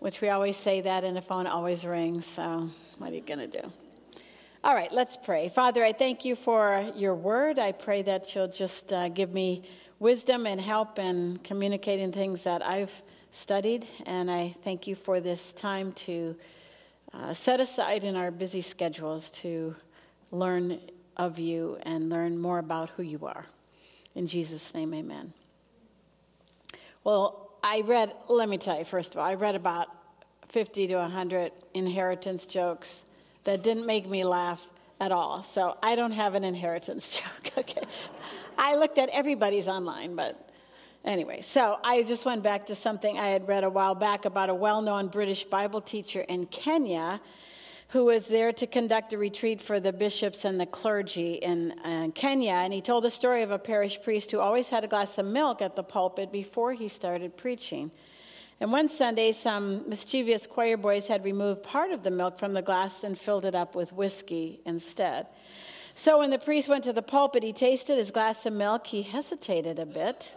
which we always say that, and the phone always rings. So, what are you going to do? All right, let's pray. Father, I thank you for your word. I pray that you'll just uh, give me wisdom and help in communicating things that I've studied. And I thank you for this time to uh, set aside in our busy schedules to learn of you and learn more about who you are. In Jesus' name, amen. Well, I read, let me tell you, first of all, I read about 50 to 100 inheritance jokes that didn't make me laugh at all. So I don't have an inheritance joke, okay? I looked at everybody's online, but anyway. So I just went back to something I had read a while back about a well known British Bible teacher in Kenya who was there to conduct a retreat for the bishops and the clergy in uh, Kenya. And he told the story of a parish priest who always had a glass of milk at the pulpit before he started preaching. And one Sunday, some mischievous choir boys had removed part of the milk from the glass and filled it up with whiskey instead. So when the priest went to the pulpit, he tasted his glass of milk. He hesitated a bit.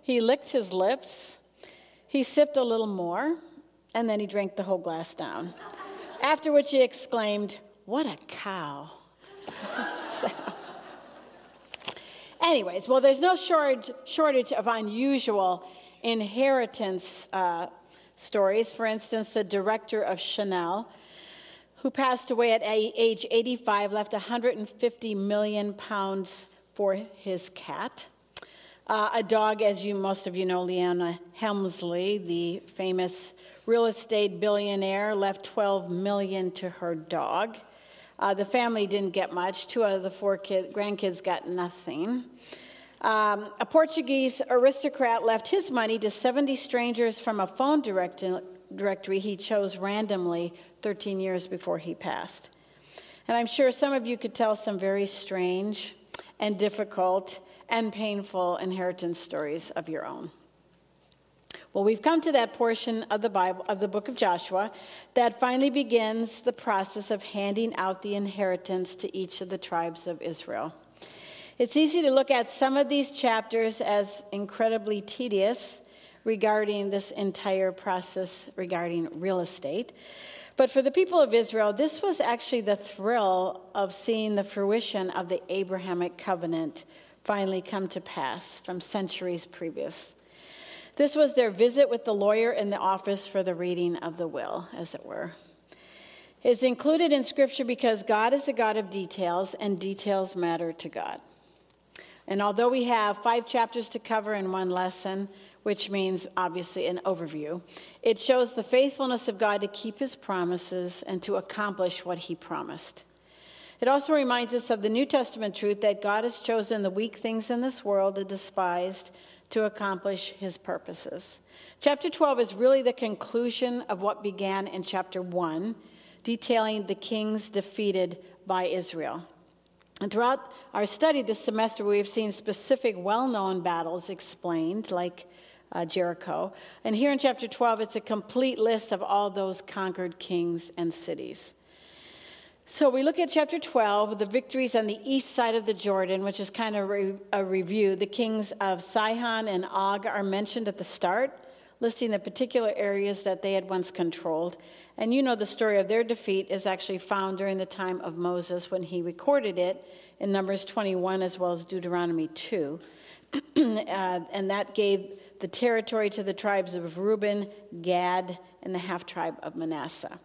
He licked his lips. He sipped a little more, and then he drank the whole glass down. After which he exclaimed, What a cow. so, anyways, well, there's no shortage, shortage of unusual inheritance uh, stories. For instance, the director of Chanel, who passed away at age 85, left 150 million pounds for his cat. Uh, a dog, as you most of you know, Leona Helmsley, the famous real estate billionaire, left 12 million to her dog. Uh, the family didn't get much. Two out of the four kid, grandkids got nothing. Um, a Portuguese aristocrat left his money to 70 strangers from a phone direct- directory he chose randomly 13 years before he passed. And I'm sure some of you could tell some very strange and difficult and painful inheritance stories of your own. Well, we've come to that portion of the Bible, of the book of Joshua, that finally begins the process of handing out the inheritance to each of the tribes of Israel. It's easy to look at some of these chapters as incredibly tedious regarding this entire process regarding real estate. But for the people of Israel, this was actually the thrill of seeing the fruition of the Abrahamic covenant finally come to pass from centuries previous. This was their visit with the lawyer in the office for the reading of the will, as it were. It's included in Scripture because God is a God of details, and details matter to God. And although we have five chapters to cover in one lesson, which means obviously an overview, it shows the faithfulness of God to keep his promises and to accomplish what he promised. It also reminds us of the New Testament truth that God has chosen the weak things in this world, the despised, to accomplish his purposes. Chapter 12 is really the conclusion of what began in chapter 1, detailing the kings defeated by Israel. And throughout our study this semester, we have seen specific well known battles explained, like uh, Jericho. And here in chapter 12, it's a complete list of all those conquered kings and cities. So we look at chapter 12, the victories on the east side of the Jordan, which is kind of re- a review. The kings of Sihon and Og are mentioned at the start, listing the particular areas that they had once controlled. And you know the story of their defeat is actually found during the time of Moses when he recorded it in Numbers 21 as well as Deuteronomy 2. uh, and that gave the territory to the tribes of Reuben, Gad, and the half tribe of Manasseh.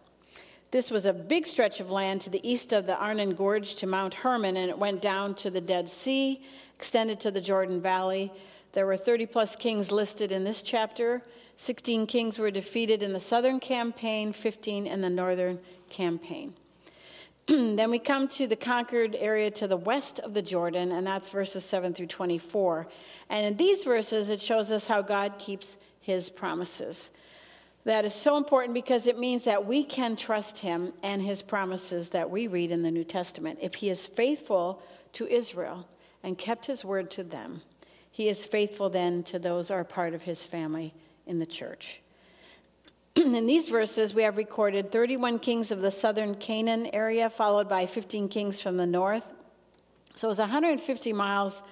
This was a big stretch of land to the east of the Arnon Gorge to Mount Hermon, and it went down to the Dead Sea, extended to the Jordan Valley. There were 30 plus kings listed in this chapter. 16 kings were defeated in the southern campaign, 15 in the northern campaign. then we come to the conquered area to the west of the Jordan, and that's verses 7 through 24. And in these verses, it shows us how God keeps his promises. That is so important because it means that we can trust him and his promises that we read in the New Testament. If he is faithful to Israel and kept his word to them, he is faithful then to those who are part of his family in the church. in these verses, we have recorded 31 kings of the southern Canaan area, followed by 15 kings from the north. So it was 150 miles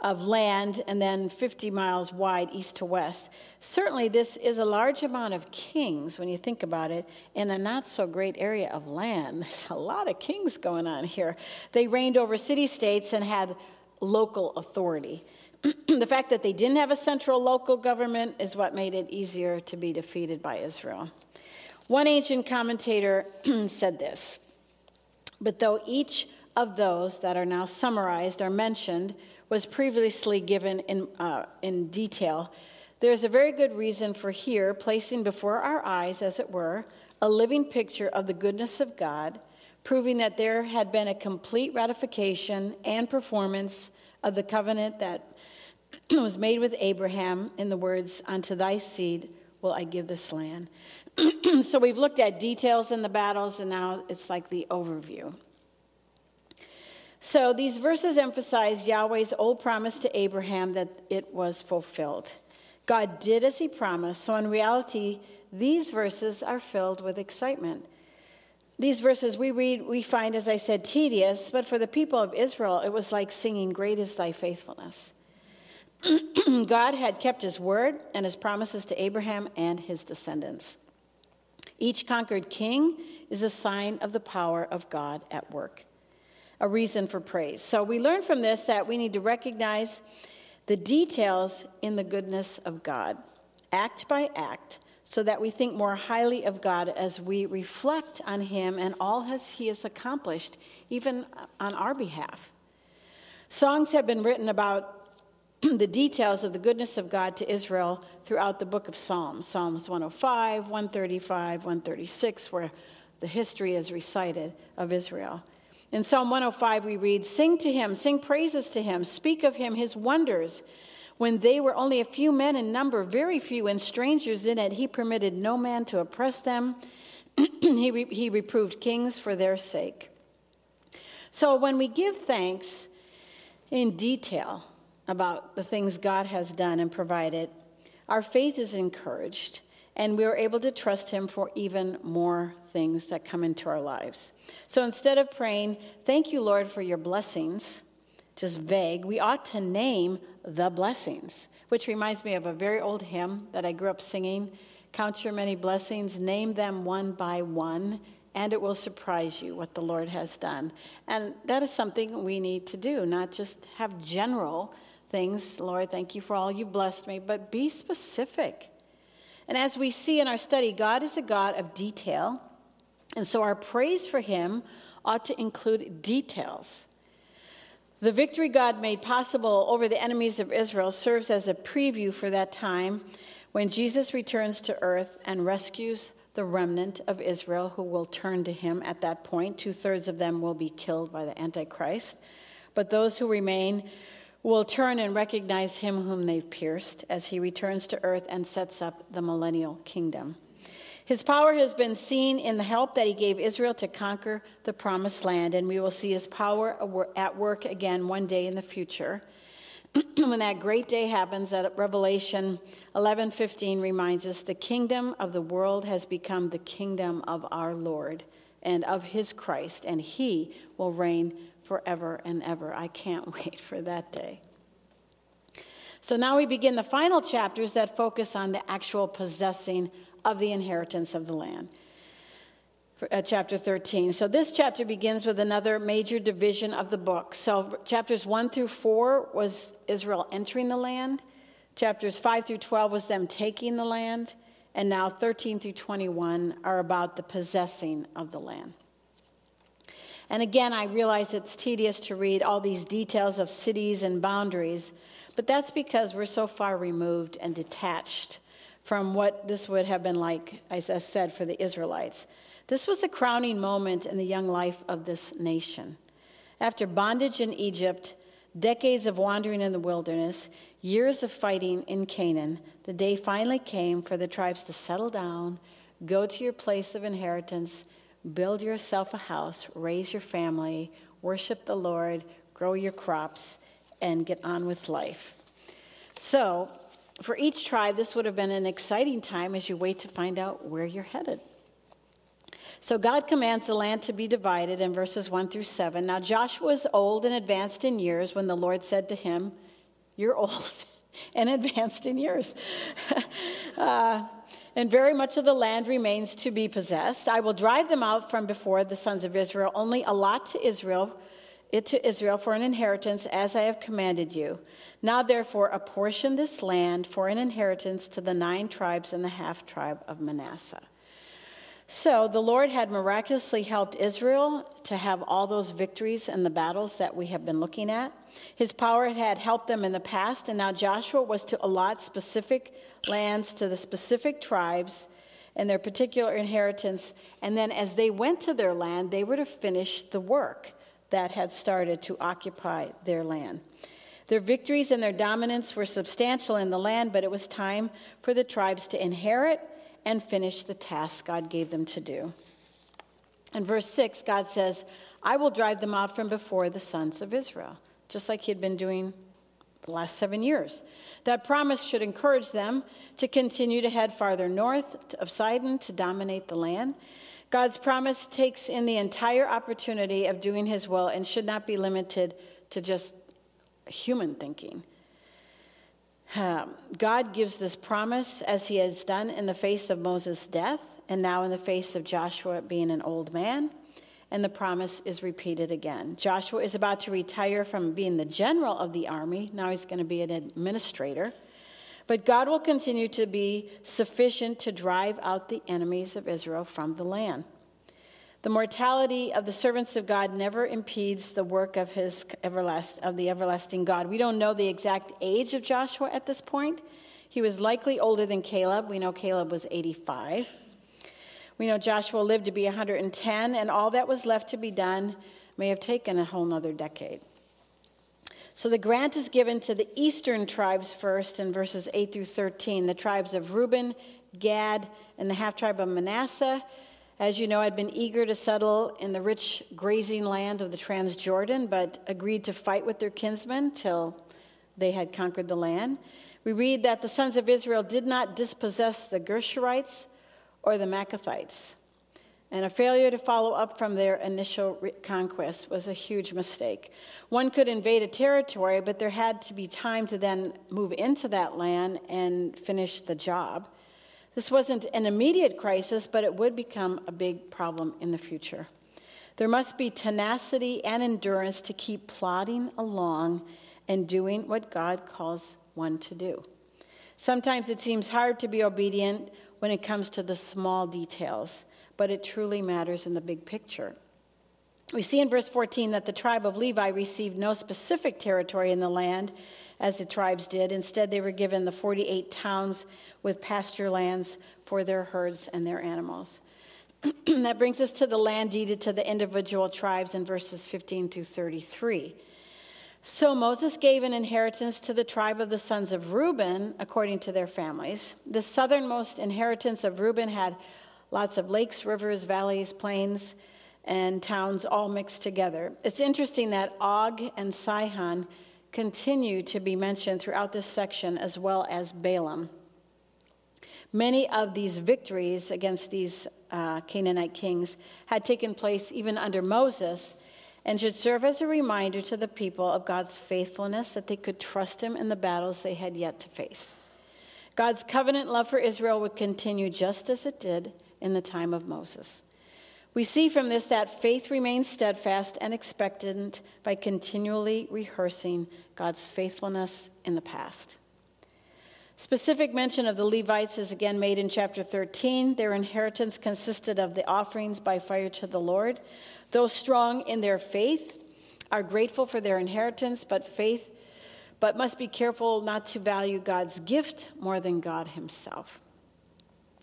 of land and then 50 miles wide east to west. Certainly, this is a large amount of kings when you think about it in a not so great area of land. There's a lot of kings going on here. They reigned over city states and had local authority. the fact that they didn't have a central local government is what made it easier to be defeated by Israel. One ancient commentator said this But though each of those that are now summarized are mentioned, was previously given in, uh, in detail, there is a very good reason for here placing before our eyes, as it were, a living picture of the goodness of God, proving that there had been a complete ratification and performance of the covenant that was made with Abraham in the words, Unto thy seed will I give this land. so we've looked at details in the battles, and now it's like the overview. So these verses emphasize Yahweh's old promise to Abraham that it was fulfilled. God did as he promised, so in reality, these verses are filled with excitement. These verses we read, we find, as I said, tedious, but for the people of Israel, it was like singing, Great is thy faithfulness. God had kept his word and his promises to Abraham and his descendants. Each conquered king is a sign of the power of God at work a reason for praise. So we learn from this that we need to recognize the details in the goodness of God, act by act, so that we think more highly of God as we reflect on Him and all has He has accomplished, even on our behalf. Songs have been written about the details of the goodness of God to Israel throughout the book of Psalms Psalms 105, 135, 136, where the history is recited of Israel. In Psalm 105, we read, Sing to him, sing praises to him, speak of him, his wonders. When they were only a few men in number, very few, and strangers in it, he permitted no man to oppress them. he, re- he reproved kings for their sake. So when we give thanks in detail about the things God has done and provided, our faith is encouraged and we are able to trust Him for even more things that come into our lives. So instead of praying, Thank you, Lord, for your blessings, just vague, we ought to name the blessings, which reminds me of a very old hymn that I grew up singing Count your many blessings, name them one by one, and it will surprise you what the Lord has done. And that is something we need to do, not just have general things. Lord, thank you for all you've blessed me, but be specific. And as we see in our study, God is a God of detail. And so our praise for him ought to include details. The victory God made possible over the enemies of Israel serves as a preview for that time when Jesus returns to earth and rescues the remnant of Israel who will turn to him at that point. Two thirds of them will be killed by the Antichrist. But those who remain will turn and recognize him whom they've pierced as he returns to earth and sets up the millennial kingdom. His power has been seen in the help that he gave Israel to conquer the promised land, and we will see his power at work again one day in the future. when that great day happens that revelation 11:15 reminds us the kingdom of the world has become the kingdom of our lord and of his christ and he will reign forever and ever. I can't wait for that day. So now we begin the final chapters that focus on the actual possessing of the inheritance of the land. Uh, chapter 13. So this chapter begins with another major division of the book. So chapters 1 through 4 was Israel entering the land. Chapters 5 through 12 was them taking the land. And now 13 through 21 are about the possessing of the land. And again, I realize it's tedious to read all these details of cities and boundaries, but that's because we're so far removed and detached from what this would have been like, as I said, for the Israelites. This was the crowning moment in the young life of this nation. After bondage in Egypt, decades of wandering in the wilderness, years of fighting in Canaan, the day finally came for the tribes to settle down, go to your place of inheritance, build yourself a house, raise your family, worship the Lord, grow your crops, and get on with life. So, for each tribe, this would have been an exciting time as you wait to find out where you're headed. So, God commands the land to be divided in verses 1 through 7. Now, Joshua was old and advanced in years when the Lord said to him, You're old and advanced in years. uh, and very much of the land remains to be possessed. I will drive them out from before the sons of Israel, only a lot to Israel, it to Israel for an inheritance, as I have commanded you. Now, therefore, apportion this land for an inheritance to the nine tribes and the half tribe of Manasseh. So the Lord had miraculously helped Israel to have all those victories and the battles that we have been looking at. His power had helped them in the past, and now Joshua was to allot specific lands to the specific tribes and their particular inheritance. And then as they went to their land, they were to finish the work that had started to occupy their land. Their victories and their dominance were substantial in the land, but it was time for the tribes to inherit and finish the task God gave them to do. In verse 6, God says, I will drive them out from before the sons of Israel, just like he had been doing the last seven years. That promise should encourage them to continue to head farther north of Sidon to dominate the land. God's promise takes in the entire opportunity of doing his will and should not be limited to just human thinking. Um, God gives this promise as he has done in the face of Moses' death and now in the face of Joshua being an old man. And the promise is repeated again. Joshua is about to retire from being the general of the army. Now he's going to be an administrator. But God will continue to be sufficient to drive out the enemies of Israel from the land. The mortality of the servants of God never impedes the work of his everlast, of the everlasting God. We don't know the exact age of Joshua at this point. He was likely older than Caleb. We know Caleb was 85. We know Joshua lived to be 110, and all that was left to be done may have taken a whole nother decade. So the grant is given to the eastern tribes first in verses 8 through 13, the tribes of Reuben, Gad, and the half tribe of Manasseh as you know, I'd been eager to settle in the rich grazing land of the Transjordan, but agreed to fight with their kinsmen till they had conquered the land. We read that the sons of Israel did not dispossess the Geshurites or the Maacathites. And a failure to follow up from their initial conquest was a huge mistake. One could invade a territory, but there had to be time to then move into that land and finish the job. This wasn't an immediate crisis, but it would become a big problem in the future. There must be tenacity and endurance to keep plodding along and doing what God calls one to do. Sometimes it seems hard to be obedient when it comes to the small details, but it truly matters in the big picture. We see in verse 14 that the tribe of Levi received no specific territory in the land as the tribes did. Instead, they were given the 48 towns with pasture lands for their herds and their animals. that brings us to the land deeded to the individual tribes in verses 15 through 33. So Moses gave an inheritance to the tribe of the sons of Reuben according to their families. The southernmost inheritance of Reuben had lots of lakes, rivers, valleys, plains, and towns all mixed together. It's interesting that Og and Sihon continue to be mentioned throughout this section, as well as Balaam. Many of these victories against these uh, Canaanite kings had taken place even under Moses and should serve as a reminder to the people of God's faithfulness that they could trust him in the battles they had yet to face. God's covenant love for Israel would continue just as it did in the time of Moses. We see from this that faith remains steadfast and expectant by continually rehearsing God's faithfulness in the past. Specific mention of the Levites is again made in chapter 13. Their inheritance consisted of the offerings by fire to the Lord. Those strong in their faith are grateful for their inheritance, but faith but must be careful not to value God's gift more than God himself.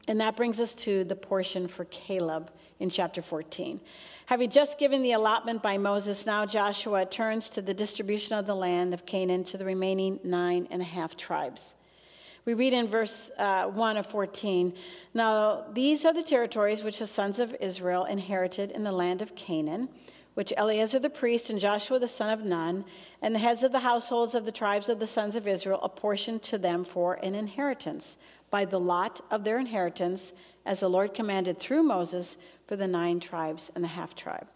And that brings us to the portion for Caleb in chapter 14. Having just given the allotment by Moses, now Joshua turns to the distribution of the land of Canaan to the remaining nine and a half tribes. We read in verse uh, 1 of 14 Now these are the territories which the sons of Israel inherited in the land of Canaan, which Eleazar the priest and Joshua the son of Nun, and the heads of the households of the tribes of the sons of Israel apportioned to them for an inheritance, by the lot of their inheritance, as the Lord commanded through Moses for the nine tribes and the half tribe.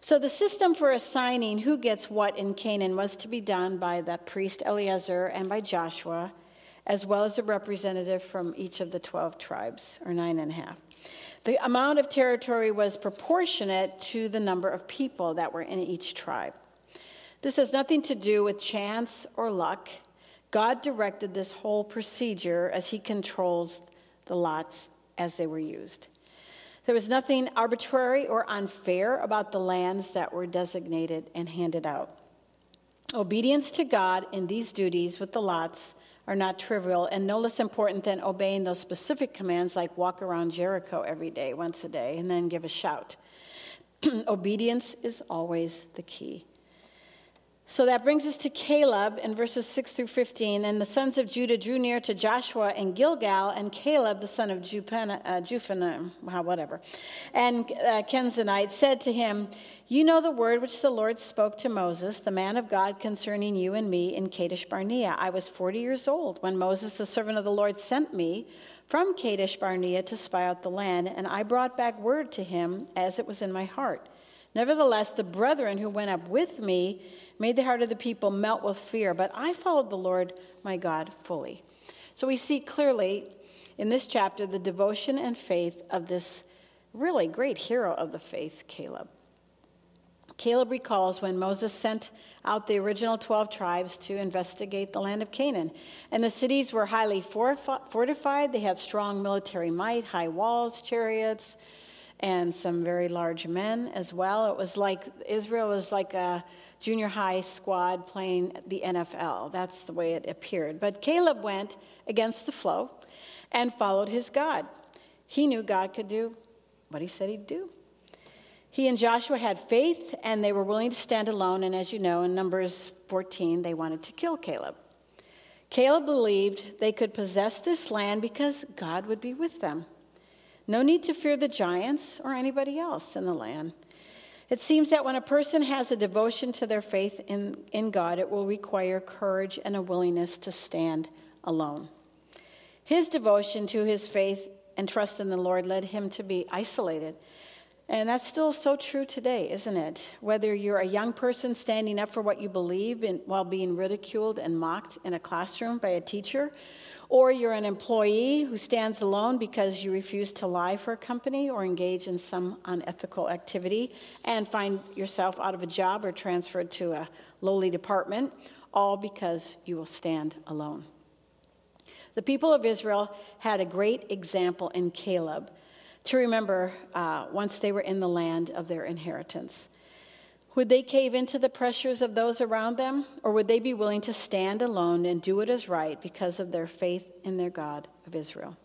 So the system for assigning who gets what in Canaan was to be done by the priest Eleazar and by Joshua, as well as a representative from each of the 12 tribes, or nine and a half. The amount of territory was proportionate to the number of people that were in each tribe. This has nothing to do with chance or luck. God directed this whole procedure as He controls the lots as they were used. There was nothing arbitrary or unfair about the lands that were designated and handed out. Obedience to God in these duties with the lots are not trivial and no less important than obeying those specific commands like walk around Jericho every day, once a day, and then give a shout. Obedience is always the key. So that brings us to Caleb in verses 6 through 15. And the sons of Judah drew near to Joshua and Gilgal, and Caleb, the son of Jephunneh, uh, whatever, and uh, Kenizzite said to him, You know the word which the Lord spoke to Moses, the man of God, concerning you and me in Kadesh Barnea. I was 40 years old when Moses, the servant of the Lord, sent me from Kadesh Barnea to spy out the land, and I brought back word to him as it was in my heart. Nevertheless, the brethren who went up with me, made the heart of the people melt with fear, but I followed the Lord my God fully. So we see clearly in this chapter the devotion and faith of this really great hero of the faith, Caleb. Caleb recalls when Moses sent out the original 12 tribes to investigate the land of Canaan. And the cities were highly fortified, they had strong military might, high walls, chariots, and some very large men as well. It was like Israel was like a junior high squad playing the NFL. That's the way it appeared. But Caleb went against the flow and followed his God. He knew God could do what he said he'd do. He and Joshua had faith and they were willing to stand alone. And as you know, in Numbers 14, they wanted to kill Caleb. Caleb believed they could possess this land because God would be with them. No need to fear the giants or anybody else in the land. It seems that when a person has a devotion to their faith in, in God, it will require courage and a willingness to stand alone. His devotion to his faith and trust in the Lord led him to be isolated. And that's still so true today, isn't it? Whether you're a young person standing up for what you believe in, while being ridiculed and mocked in a classroom by a teacher, or you're an employee who stands alone because you refuse to lie for a company or engage in some unethical activity and find yourself out of a job or transferred to a lowly department, all because you will stand alone. The people of Israel had a great example in Caleb to remember uh, once they were in the land of their inheritance. Would they cave into the pressures of those around them, or would they be willing to stand alone and do what is right because of their faith in their God of Israel?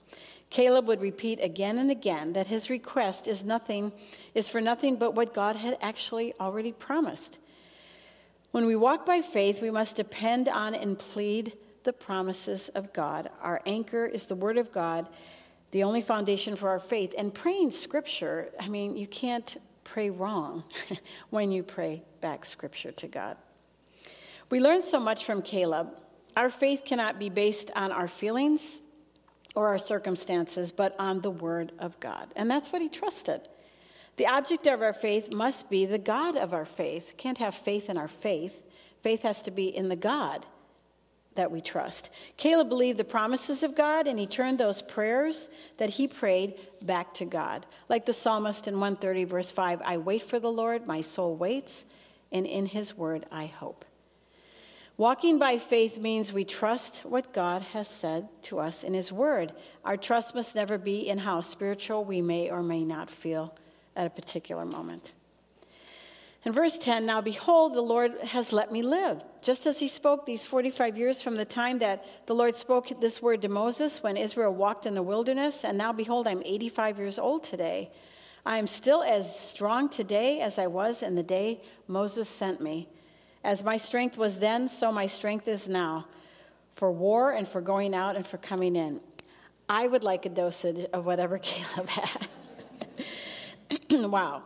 Caleb would repeat again and again that his request is nothing is for nothing but what God had actually already promised. When we walk by faith, we must depend on and plead the promises of God. Our anchor is the word of God, the only foundation for our faith. And praying scripture, I mean, you can't pray wrong when you pray back scripture to God. We learn so much from Caleb. Our faith cannot be based on our feelings or our circumstances, but on the word of God. And that's what he trusted. The object of our faith must be the God of our faith. Can't have faith in our faith. Faith has to be in the God that we trust. Caleb believed the promises of God and he turned those prayers that he prayed back to God. Like the psalmist in 130, verse 5 I wait for the Lord, my soul waits, and in his word I hope. Walking by faith means we trust what God has said to us in his word. Our trust must never be in how spiritual we may or may not feel at a particular moment. In verse 10, now behold, the Lord has let me live. Just as he spoke these 45 years from the time that the Lord spoke this word to Moses when Israel walked in the wilderness, and now behold, I'm 85 years old today. I am still as strong today as I was in the day Moses sent me. As my strength was then, so my strength is now, for war and for going out and for coming in. I would like a dosage of whatever Caleb had. wow.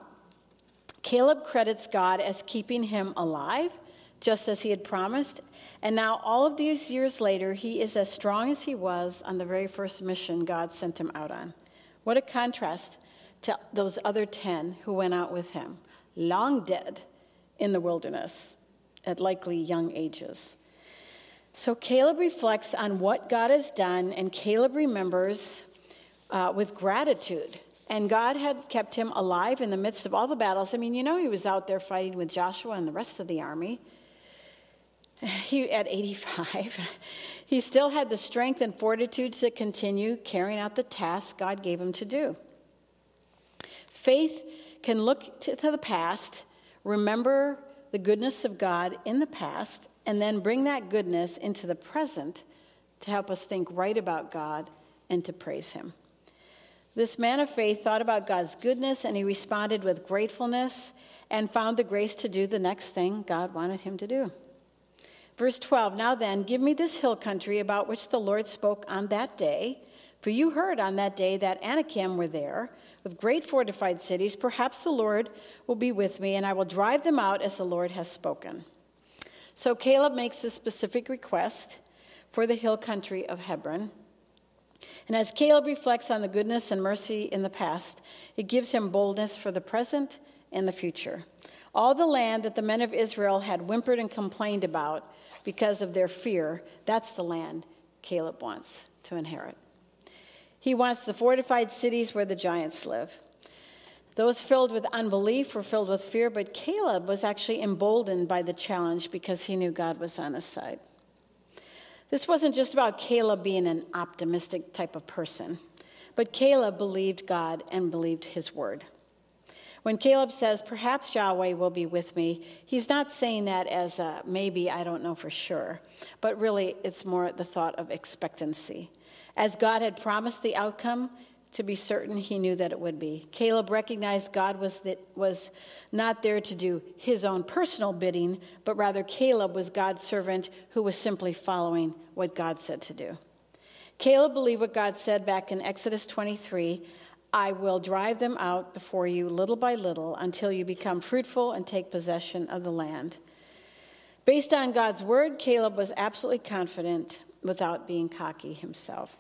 Caleb credits God as keeping him alive, just as he had promised. And now, all of these years later, he is as strong as he was on the very first mission God sent him out on. What a contrast to those other 10 who went out with him long dead in the wilderness at likely young ages. So Caleb reflects on what God has done, and Caleb remembers uh, with gratitude. And God had kept him alive in the midst of all the battles. I mean, you know, he was out there fighting with Joshua and the rest of the army. He, at 85, he still had the strength and fortitude to continue carrying out the task God gave him to do. Faith can look to, to the past, remember the goodness of God in the past, and then bring that goodness into the present to help us think right about God and to praise Him. This man of faith thought about God's goodness and he responded with gratefulness and found the grace to do the next thing God wanted him to do. Verse 12 Now then, give me this hill country about which the Lord spoke on that day. For you heard on that day that Anakim were there with great fortified cities. Perhaps the Lord will be with me, and I will drive them out as the Lord has spoken. So Caleb makes a specific request for the hill country of Hebron. And as Caleb reflects on the goodness and mercy in the past, it gives him boldness for the present and the future. All the land that the men of Israel had whimpered and complained about because of their fear, that's the land Caleb wants to inherit. He wants the fortified cities where the giants live. Those filled with unbelief were filled with fear, but Caleb was actually emboldened by the challenge because he knew God was on his side. This wasn't just about Caleb being an optimistic type of person, but Caleb believed God and believed his word. When Caleb says, Perhaps Yahweh will be with me, he's not saying that as a maybe, I don't know for sure, but really it's more the thought of expectancy. As God had promised the outcome, to be certain he knew that it would be. Caleb recognized God was, that, was not there to do his own personal bidding, but rather Caleb was God's servant who was simply following what God said to do. Caleb believed what God said back in Exodus 23 I will drive them out before you little by little until you become fruitful and take possession of the land. Based on God's word, Caleb was absolutely confident without being cocky himself.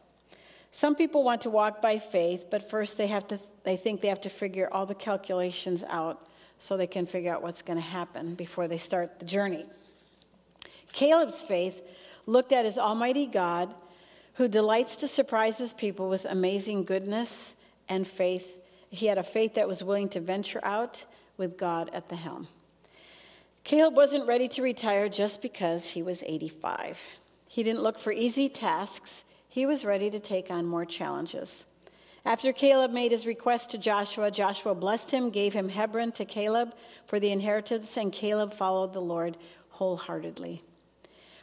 Some people want to walk by faith, but first they have to they think they have to figure all the calculations out so they can figure out what's going to happen before they start the journey. Caleb's faith looked at his almighty God who delights to surprise his people with amazing goodness and faith. He had a faith that was willing to venture out with God at the helm. Caleb wasn't ready to retire just because he was 85. He didn't look for easy tasks, he was ready to take on more challenges. After Caleb made his request to Joshua, Joshua blessed him, gave him Hebron to Caleb for the inheritance, and Caleb followed the Lord wholeheartedly.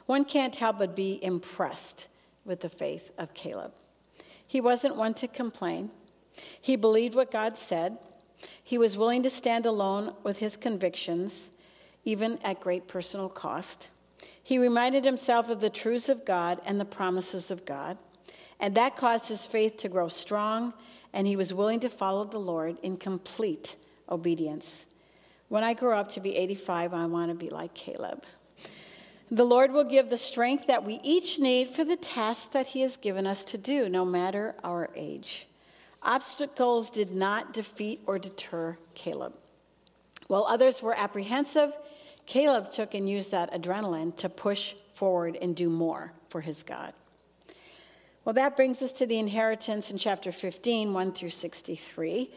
One can't help but be impressed with the faith of Caleb. He wasn't one to complain. He believed what God said. He was willing to stand alone with his convictions, even at great personal cost. He reminded himself of the truths of God and the promises of God, and that caused his faith to grow strong, and he was willing to follow the Lord in complete obedience. When I grow up to be 85, I want to be like Caleb. The Lord will give the strength that we each need for the task that He has given us to do, no matter our age. Obstacles did not defeat or deter Caleb. While others were apprehensive, Caleb took and used that adrenaline to push forward and do more for his God. Well, that brings us to the inheritance in chapter 15, 1 through 63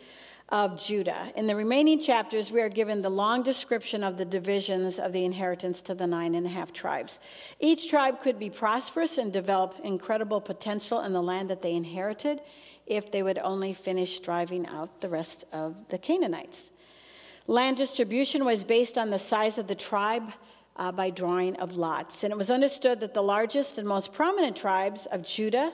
of Judah. In the remaining chapters, we are given the long description of the divisions of the inheritance to the nine and a half tribes. Each tribe could be prosperous and develop incredible potential in the land that they inherited if they would only finish driving out the rest of the Canaanites. Land distribution was based on the size of the tribe uh, by drawing of lots. And it was understood that the largest and most prominent tribes of Judah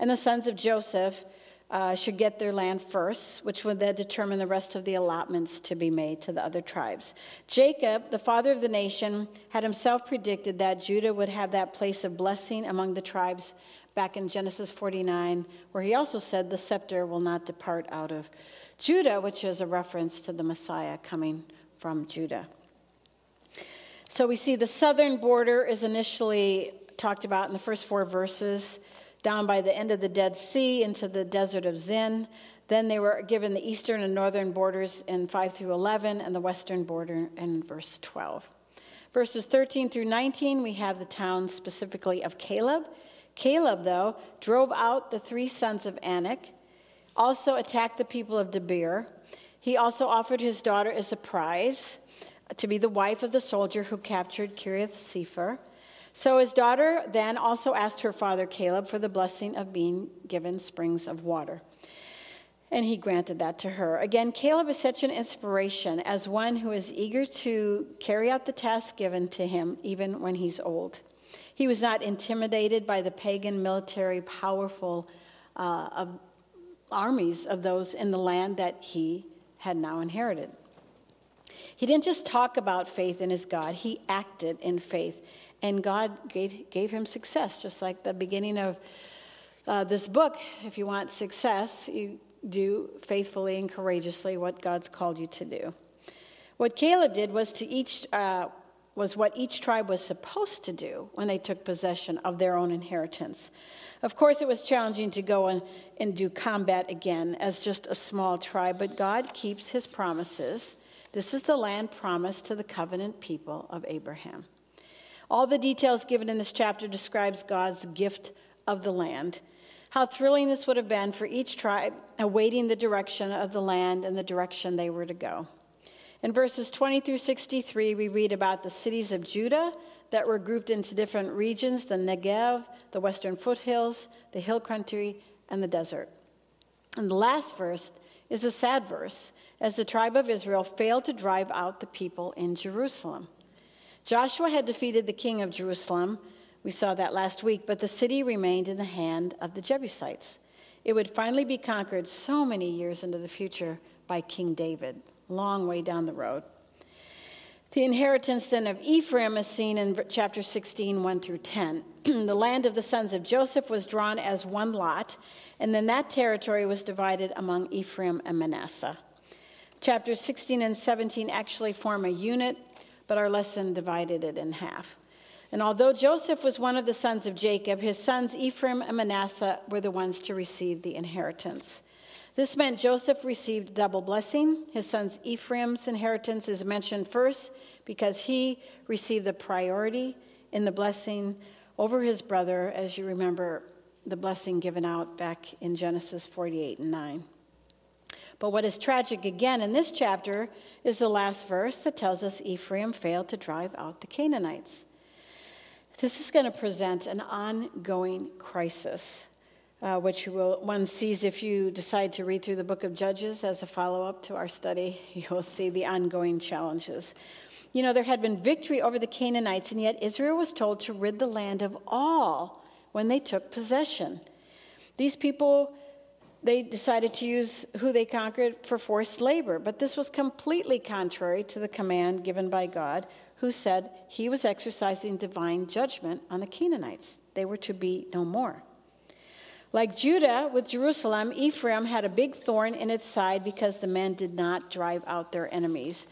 and the sons of Joseph uh, should get their land first, which would then determine the rest of the allotments to be made to the other tribes. Jacob, the father of the nation, had himself predicted that Judah would have that place of blessing among the tribes back in Genesis 49, where he also said, The scepter will not depart out of Judah, which is a reference to the Messiah coming from Judah. So we see the southern border is initially talked about in the first four verses, down by the end of the Dead Sea into the desert of Zin. Then they were given the eastern and northern borders in 5 through 11 and the western border in verse 12. Verses 13 through 19, we have the town specifically of Caleb. Caleb, though, drove out the three sons of Anak, also attacked the people of Debir. He also offered his daughter as a prize to be the wife of the soldier who captured Kiriath Sefer. So his daughter then also asked her father Caleb for the blessing of being given springs of water. And he granted that to her. Again, Caleb is such an inspiration as one who is eager to carry out the task given to him, even when he's old. He was not intimidated by the pagan military, powerful uh, of armies of those in the land that he had now inherited. He didn't just talk about faith in his God, he acted in faith. And God gave, gave him success, just like the beginning of uh, this book. If you want success, you do faithfully and courageously what God's called you to do. What Caleb did was to each uh, was what each tribe was supposed to do when they took possession of their own inheritance. Of course, it was challenging to go and, and do combat again as just a small tribe, but God keeps his promises. This is the land promised to the covenant people of Abraham. All the details given in this chapter describes God's gift of the land how thrilling this would have been for each tribe awaiting the direction of the land and the direction they were to go. In verses 20 through 63, we read about the cities of Judah that were grouped into different regions the Negev, the western foothills, the hill country, and the desert. And the last verse is a sad verse, as the tribe of Israel failed to drive out the people in Jerusalem. Joshua had defeated the king of Jerusalem, we saw that last week, but the city remained in the hand of the Jebusites. It would finally be conquered so many years into the future by King David, long way down the road. The inheritance then of Ephraim is seen in chapter 16, 1 through 10. the land of the sons of Joseph was drawn as one lot, and then that territory was divided among Ephraim and Manasseh. Chapters 16 and 17 actually form a unit, but our lesson divided it in half. And although Joseph was one of the sons of Jacob, his sons Ephraim and Manasseh were the ones to receive the inheritance. This meant Joseph received double blessing. His son's Ephraim's inheritance is mentioned first because he received the priority in the blessing over his brother, as you remember the blessing given out back in Genesis 48 and 9. But what is tragic again in this chapter is the last verse that tells us Ephraim failed to drive out the Canaanites. This is going to present an ongoing crisis, uh, which will, one sees if you decide to read through the book of Judges as a follow up to our study. You'll see the ongoing challenges. You know, there had been victory over the Canaanites, and yet Israel was told to rid the land of all when they took possession. These people, they decided to use who they conquered for forced labor, but this was completely contrary to the command given by God, who said he was exercising divine judgment on the Canaanites. They were to be no more. Like Judah with Jerusalem, Ephraim had a big thorn in its side because the men did not drive out their enemies.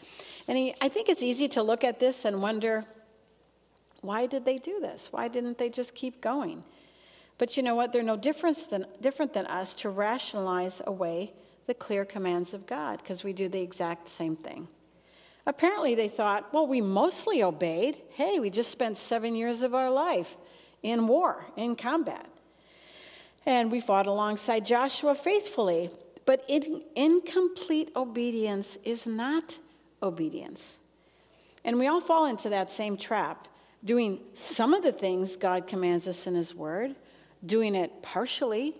And he, I think it's easy to look at this and wonder why did they do this? Why didn't they just keep going? But you know what? They're no than, different than us to rationalize away the clear commands of God because we do the exact same thing. Apparently, they thought, well, we mostly obeyed. Hey, we just spent seven years of our life in war, in combat. And we fought alongside Joshua faithfully. But in, incomplete obedience is not obedience. And we all fall into that same trap, doing some of the things God commands us in His Word, doing it partially.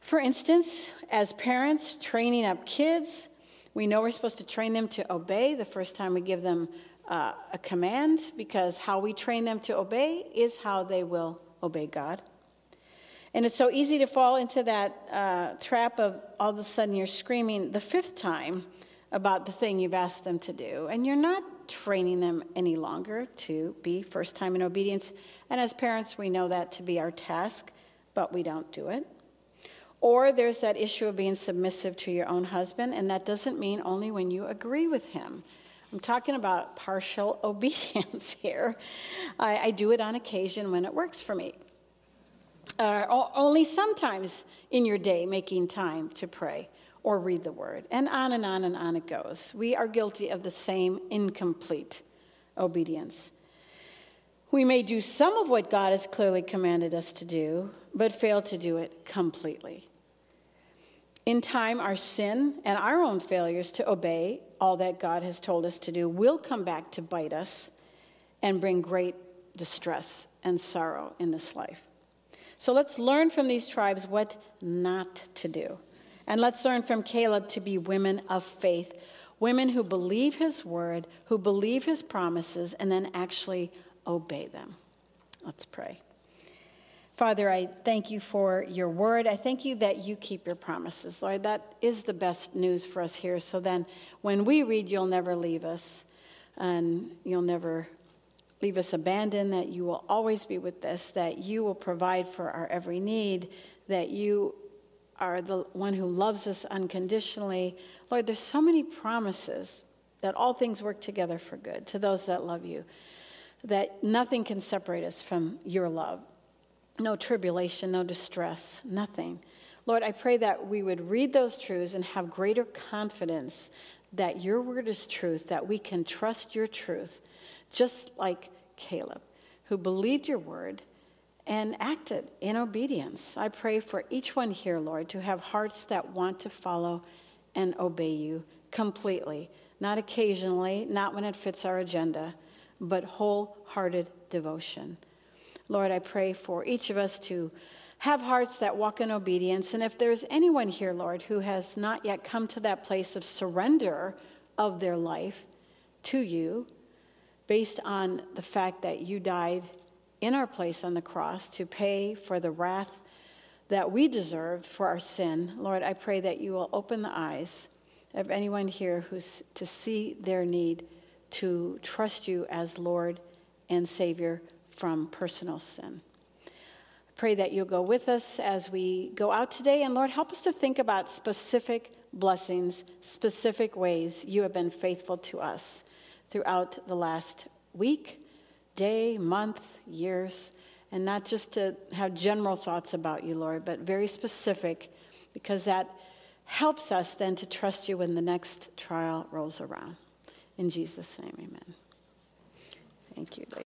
For instance, as parents, training up kids, we know we're supposed to train them to obey the first time we give them uh, a command because how we train them to obey is how they will obey God. And it's so easy to fall into that uh, trap of all of a sudden you're screaming the fifth time about the thing you've asked them to do, and you're not training them any longer to be first time in obedience. And as parents, we know that to be our task, but we don't do it. Or there's that issue of being submissive to your own husband, and that doesn't mean only when you agree with him. I'm talking about partial obedience here. I, I do it on occasion when it works for me. Uh, only sometimes in your day making time to pray or read the word. And on and on and on it goes. We are guilty of the same incomplete obedience. We may do some of what God has clearly commanded us to do, but fail to do it completely. In time, our sin and our own failures to obey all that God has told us to do will come back to bite us and bring great distress and sorrow in this life. So let's learn from these tribes what not to do. And let's learn from Caleb to be women of faith, women who believe his word, who believe his promises, and then actually obey them. Let's pray. Father, I thank you for your word. I thank you that you keep your promises, Lord. That is the best news for us here. So then, when we read, you'll never leave us and you'll never leave us abandoned, that you will always be with us, that you will provide for our every need, that you are the one who loves us unconditionally. Lord, there's so many promises that all things work together for good to those that love you, that nothing can separate us from your love. No tribulation, no distress, nothing. Lord, I pray that we would read those truths and have greater confidence that your word is truth, that we can trust your truth, just like Caleb, who believed your word and acted in obedience. I pray for each one here, Lord, to have hearts that want to follow and obey you completely, not occasionally, not when it fits our agenda, but wholehearted devotion. Lord, I pray for each of us to have hearts that walk in obedience. And if there's anyone here, Lord, who has not yet come to that place of surrender of their life to you, based on the fact that you died in our place on the cross to pay for the wrath that we deserved for our sin. Lord, I pray that you will open the eyes of anyone here who's to see their need to trust you as Lord and Savior from personal sin. I pray that you'll go with us as we go out today. And Lord, help us to think about specific blessings, specific ways you have been faithful to us throughout the last week day, month, years, and not just to have general thoughts about you, Lord, but very specific, because that helps us then to trust you when the next trial rolls around. In Jesus' name, amen. Thank you.